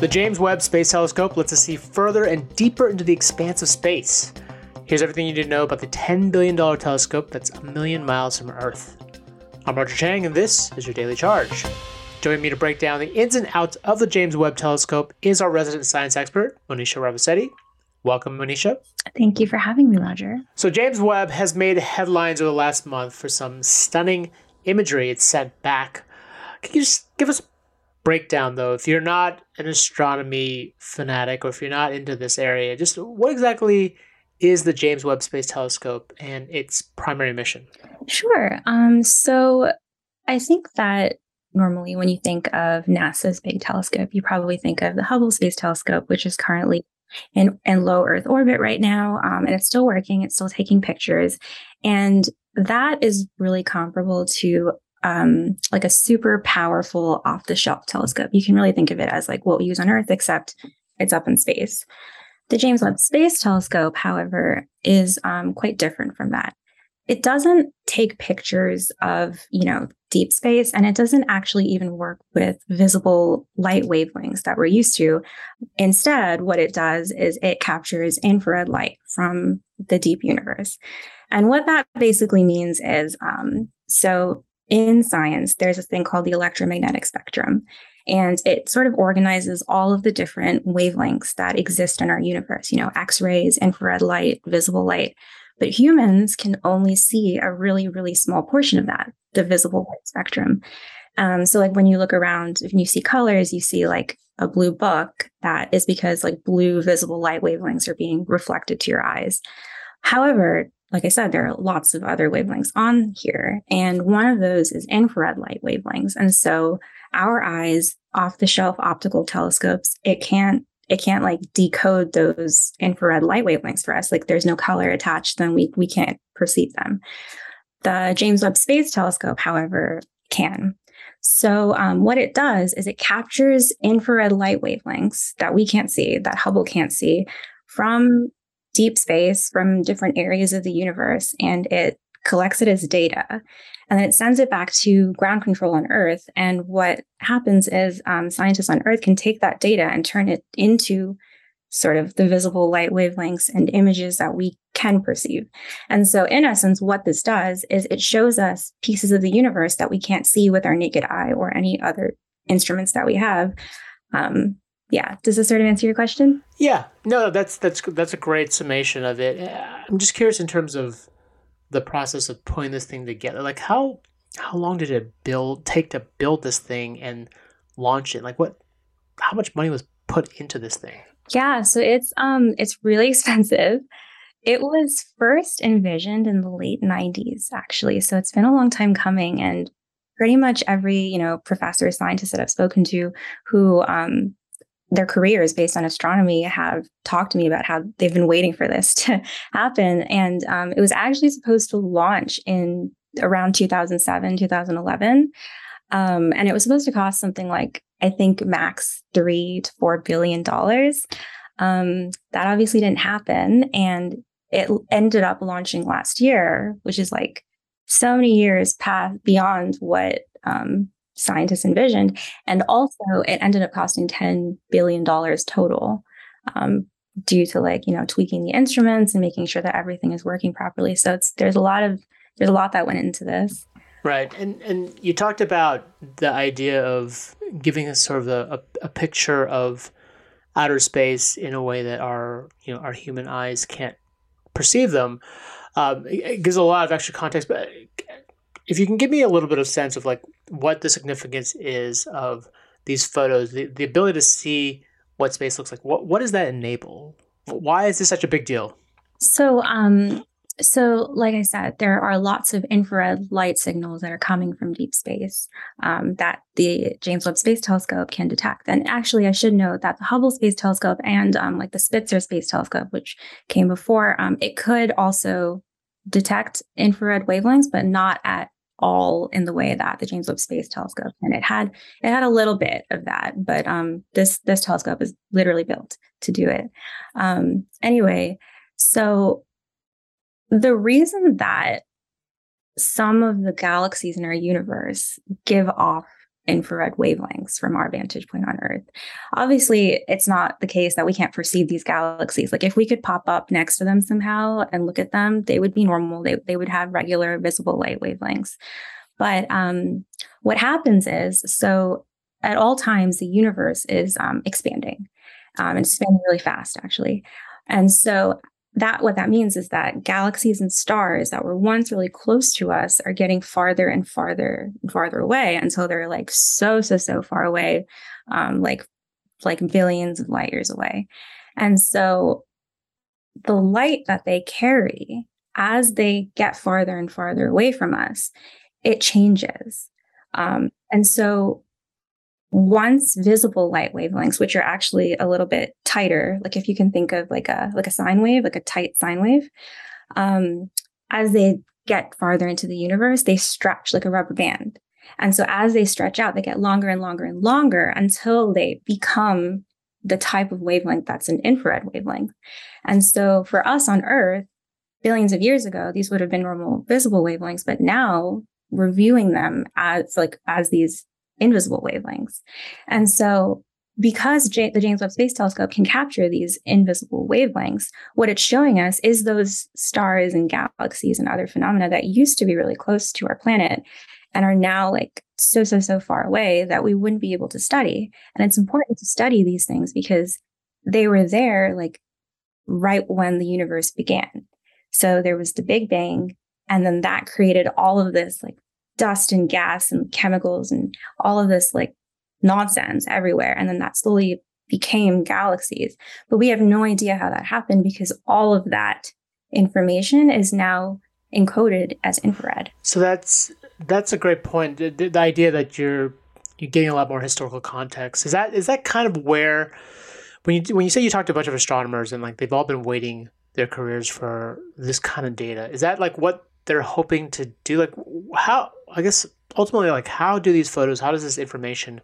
The James Webb Space Telescope lets us see further and deeper into the expanse of space. Here's everything you need to know about the $10 billion telescope that's a million miles from Earth. I'm Roger Cheng, and this is your Daily Charge. Joining me to break down the ins and outs of the James Webb Telescope is our resident science expert, Monisha Ravisetti. Welcome, Monisha. Thank you for having me, Roger. So, James Webb has made headlines over the last month for some stunning imagery it sent back. Can you just give us a breakdown, though? If you're not an astronomy fanatic or if you're not into this area, just what exactly is the James Webb Space Telescope and its primary mission? Sure. Um, so, I think that normally when you think of NASA's big telescope, you probably think of the Hubble Space Telescope, which is currently in, in low Earth orbit right now. Um, and it's still working, it's still taking pictures. And that is really comparable to um, like a super powerful off the shelf telescope. You can really think of it as like what we use on Earth, except it's up in space. The James Webb Space Telescope, however, is um, quite different from that it doesn't take pictures of, you know, deep space and it doesn't actually even work with visible light wavelengths that we're used to. Instead, what it does is it captures infrared light from the deep universe. And what that basically means is um, so in science, there's a thing called the electromagnetic spectrum. And it sort of organizes all of the different wavelengths that exist in our universe, you know, X rays, infrared light, visible light. But humans can only see a really, really small portion of that, the visible light spectrum. Um, so, like when you look around, if you see colors, you see like a blue book. That is because like blue visible light wavelengths are being reflected to your eyes. However, like I said, there are lots of other wavelengths on here. And one of those is infrared light wavelengths. And so our eyes, off the shelf optical telescopes, it can't it can't like decode those infrared light wavelengths for us. Like there's no color attached, then we we can't perceive them. The James Webb Space Telescope, however, can. So um, what it does is it captures infrared light wavelengths that we can't see, that Hubble can't see, from deep space, from different areas of the universe, and it collects it as data, and then it sends it back to ground control on Earth. And what happens is um, scientists on Earth can take that data and turn it into sort of the visible light wavelengths and images that we can perceive. And so, in essence, what this does is it shows us pieces of the universe that we can't see with our naked eye or any other instruments that we have. Um, yeah, does this sort of answer your question? Yeah, no, that's that's that's a great summation of it. I'm just curious in terms of the process of putting this thing together. Like how how long did it build take to build this thing and launch it? Like what how much money was put into this thing? Yeah, so it's um it's really expensive. It was first envisioned in the late 90s actually. So it's been a long time coming and pretty much every, you know, professor scientist that I've spoken to who um their careers based on astronomy have talked to me about how they've been waiting for this to happen. And um, it was actually supposed to launch in around 2007, 2011. Um, and it was supposed to cost something like, I think, max three to four billion dollars. Um, that obviously didn't happen. And it ended up launching last year, which is like so many years past beyond what um, scientists envisioned. And also, it ended up costing $10 billion total um, due to like, you know, tweaking the instruments and making sure that everything is working properly. So it's, there's a lot of, there's a lot that went into this. Right. And, and you talked about the idea of giving us sort of a, a, a picture of outer space in a way that our, you know, our human eyes can't perceive them. Um, it, gives a lot of extra context, but if you can give me a little bit of sense of like what the significance is of these photos, the, the ability to see what space looks like, what what does that enable? Why is this such a big deal? So, um, so like I said, there are lots of infrared light signals that are coming from deep space um, that the James Webb Space Telescope can detect. And actually, I should note that the Hubble Space Telescope and um, like the Spitzer Space Telescope, which came before, um, it could also detect infrared wavelengths, but not at all in the way that the James Webb Space Telescope and it had it had a little bit of that, but um, this this telescope is literally built to do it. Um, anyway, so the reason that some of the galaxies in our universe give off infrared wavelengths from our vantage point on Earth. Obviously, it's not the case that we can't perceive these galaxies. Like if we could pop up next to them somehow and look at them, they would be normal. They, they would have regular visible light wavelengths. But um, what happens is, so at all times, the universe is um, expanding. Um, and expanding really fast, actually. And so that what that means is that galaxies and stars that were once really close to us are getting farther and farther and farther away until they're like so so so far away um, like like billions of light years away. And so the light that they carry as they get farther and farther away from us it changes. Um, and so once visible light wavelengths, which are actually a little bit tighter, like if you can think of like a like a sine wave, like a tight sine wave, um, as they get farther into the universe, they stretch like a rubber band. And so as they stretch out, they get longer and longer and longer until they become the type of wavelength that's an infrared wavelength. And so for us on Earth, billions of years ago, these would have been normal visible wavelengths, but now we're viewing them as like as these invisible wavelengths. And so because J- the James Webb Space Telescope can capture these invisible wavelengths, what it's showing us is those stars and galaxies and other phenomena that used to be really close to our planet and are now like so, so, so far away that we wouldn't be able to study. And it's important to study these things because they were there like right when the universe began. So there was the Big Bang, and then that created all of this like dust and gas and chemicals and all of this like nonsense everywhere. And then that slowly became galaxies. But we have no idea how that happened because all of that information is now encoded as infrared. So that's that's a great point. The, the, idea that you're you're getting a lot more historical context is that is that kind of where when you when you say you talked to a bunch of astronomers and like they've all been waiting their careers for this kind of data is that like what they're hoping to do like how i guess ultimately like how do these photos how does this information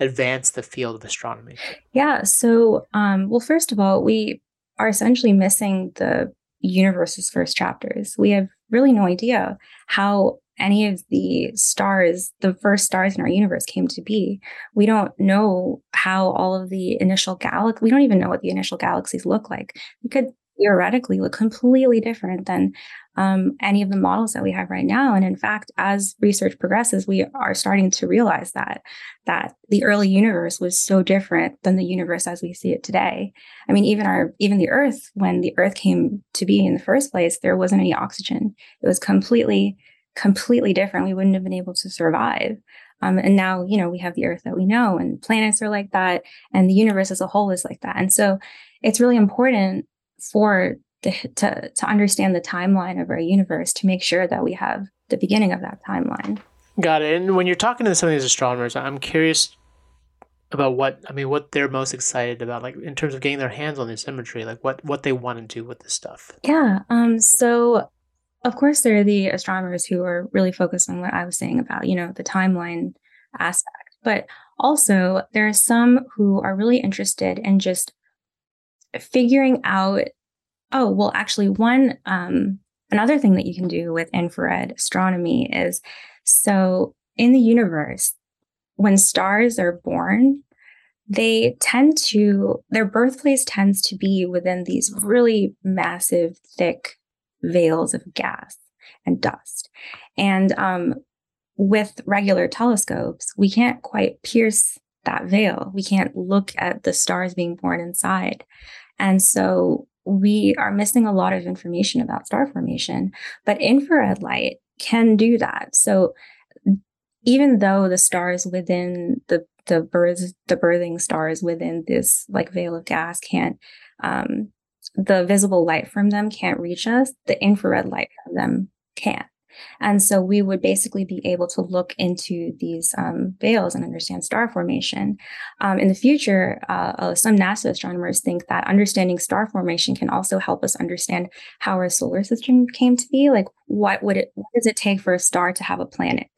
advance the field of astronomy yeah so um, well first of all we are essentially missing the universe's first chapters we have really no idea how any of the stars, the first stars in our universe came to be. We don't know how all of the initial galaxies, we don't even know what the initial galaxies look like. We could theoretically look completely different than um, any of the models that we have right now. And in fact, as research progresses, we are starting to realize that that the early universe was so different than the universe as we see it today. I mean, even our even the Earth, when the Earth came to be in the first place, there wasn't any oxygen. It was completely completely different. We wouldn't have been able to survive. Um, and now, you know, we have the Earth that we know, and planets are like that, and the universe as a whole is like that. And so, it's really important for the, to to understand the timeline of our universe to make sure that we have the beginning of that timeline. Got it. And when you're talking to some of these astronomers, I'm curious about what I mean, what they're most excited about, like in terms of getting their hands on this imagery, like what what they want to do with this stuff. Yeah. Um. So, of course, there are the astronomers who are really focused on what I was saying about, you know, the timeline aspect, but also there are some who are really interested in just figuring out oh well actually one um, another thing that you can do with infrared astronomy is so in the universe when stars are born they tend to their birthplace tends to be within these really massive thick veils of gas and dust. And um, with regular telescopes we can't quite pierce that veil. We can't look at the stars being born inside. And so we are missing a lot of information about star formation, but infrared light can do that. So even though the stars within the the birds the birthing stars within this like veil of gas can't um, the visible light from them can't reach us the infrared light from them can and so we would basically be able to look into these um, veils and understand star formation. Um, in the future, uh, uh, some NASA astronomers think that understanding star formation can also help us understand how our solar system came to be. Like, what would it? What does it take for a star to have a planet,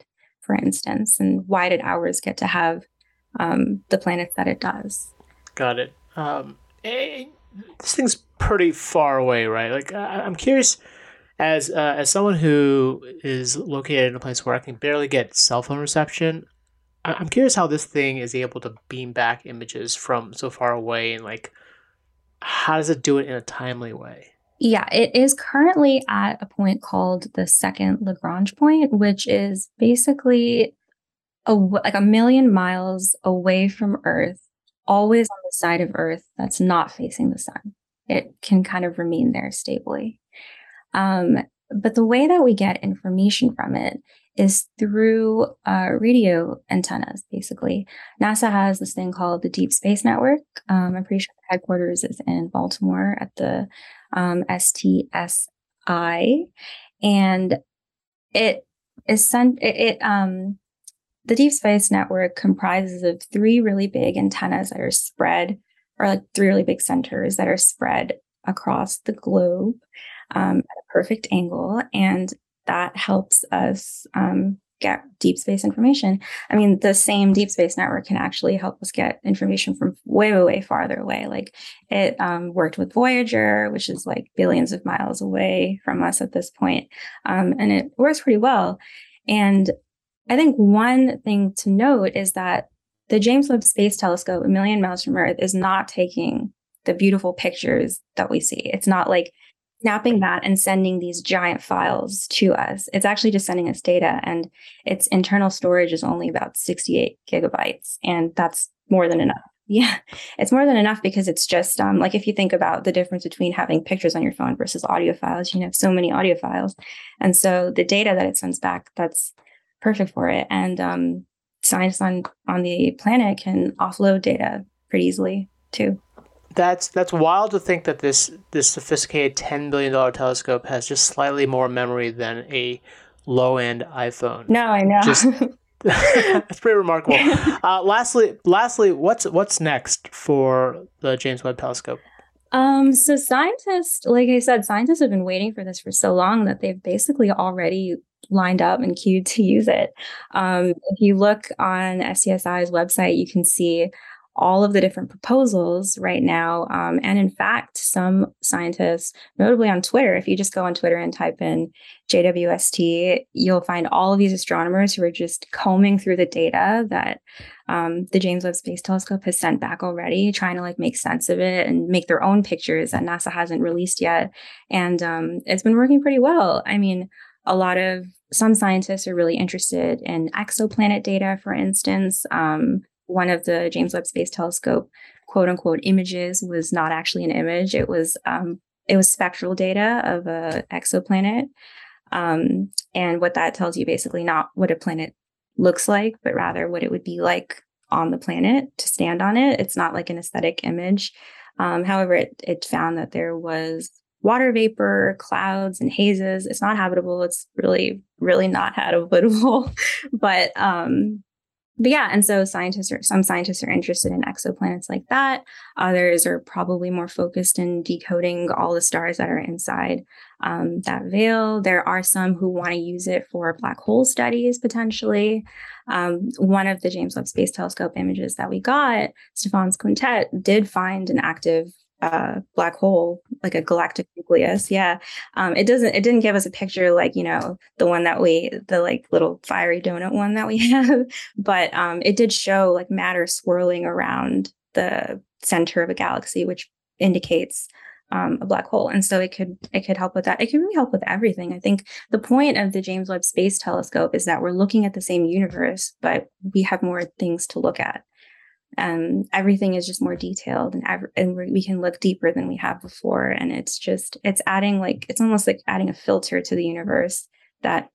for instance, and why did ours get to have um, the planets that it does? Got it. Um, this thing's pretty far away, right? Like, I- I'm curious as uh, as someone who is located in a place where I can barely get cell phone reception, I'm curious how this thing is able to beam back images from so far away and like how does it do it in a timely way? Yeah, it is currently at a point called the second Lagrange point, which is basically a, like a million miles away from Earth, always on the side of Earth that's not facing the sun. It can kind of remain there stably. Um, but the way that we get information from it is through uh, radio antennas, basically. NASA has this thing called the Deep Space Network. Um, I'm pretty sure the headquarters is in Baltimore at the um, STScI. And it is sent, it, it um, the Deep Space Network comprises of three really big antennas that are spread, or like three really big centers that are spread across the globe um, at a perfect angle. And that helps us um, get deep space information. I mean, the same deep space network can actually help us get information from way, way, way farther away. Like it um, worked with Voyager, which is like billions of miles away from us at this point. Um, and it works pretty well. And I think one thing to note is that the James Webb Space Telescope, a million miles from Earth, is not taking the beautiful pictures that we see. It's not like snapping that and sending these giant files to us. It's actually just sending us data, and its internal storage is only about 68 gigabytes, and that's more than enough. Yeah, it's more than enough because it's just um, like if you think about the difference between having pictures on your phone versus audio files, you have so many audio files. And so the data that it sends back, that's perfect for it. And um, scientists on, on the planet can offload data pretty easily too that's that's wild to think that this this sophisticated ten billion dollar telescope has just slightly more memory than a low end iPhone. No, I know. Just that's pretty remarkable. Uh, lastly, lastly, what's what's next for the James Webb Telescope? Um, so scientists, like I said, scientists have been waiting for this for so long that they've basically already lined up and queued to use it. Um, if you look on STScI's website, you can see all of the different proposals right now. Um, and in fact, some scientists, notably on Twitter, if you just go on Twitter and type in JWST, you'll find all of these astronomers who are just combing through the data that um, the James Webb Space Telescope has sent back already, trying to like make sense of it and make their own pictures that NASA hasn't released yet. And um, it's been working pretty well. I mean, a lot of some scientists are really interested in exoplanet data, for instance. Um, one of the James Webb Space Telescope quote unquote images was not actually an image. It was um, it was spectral data of a exoplanet. Um, and what that tells you basically not what a planet looks like, but rather what it would be like on the planet to stand on it. It's not like an aesthetic image. Um, however, it, it found that there was water vapor, clouds, and hazes. It's not habitable. It's really, really not habitable. but um, but yeah, and so scientists are some scientists are interested in exoplanets like that. Others are probably more focused in decoding all the stars that are inside um, that veil. There are some who want to use it for black hole studies potentially. Um, one of the James Webb Space Telescope images that we got, Stephan's quintet, did find an active uh, black hole, like a galactic nucleus. Yeah. Um, it doesn't, it didn't give us a picture like, you know, the one that we, the like little fiery donut one that we have, but um, it did show like matter swirling around the center of a galaxy, which indicates um, a black hole. And so it could, it could help with that. It can really help with everything. I think the point of the James Webb Space Telescope is that we're looking at the same universe, but we have more things to look at um, everything is just more detailed and, ev- and we can look deeper than we have before and it's just it's adding like it's almost like adding a filter to the universe that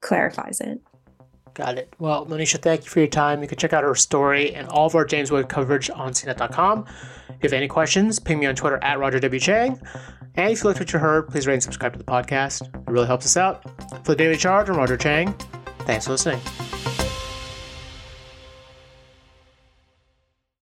clarifies it Got it. Well, Monisha, thank you for your time. You can check out our story and all of our James Webb coverage on CNET.com. If you have any questions, ping me on Twitter at Roger W. Cheng. And if you liked what you heard, please rate and subscribe to the podcast. It really helps us out. For the Daily Charge, I'm Roger Cheng. Thanks for listening.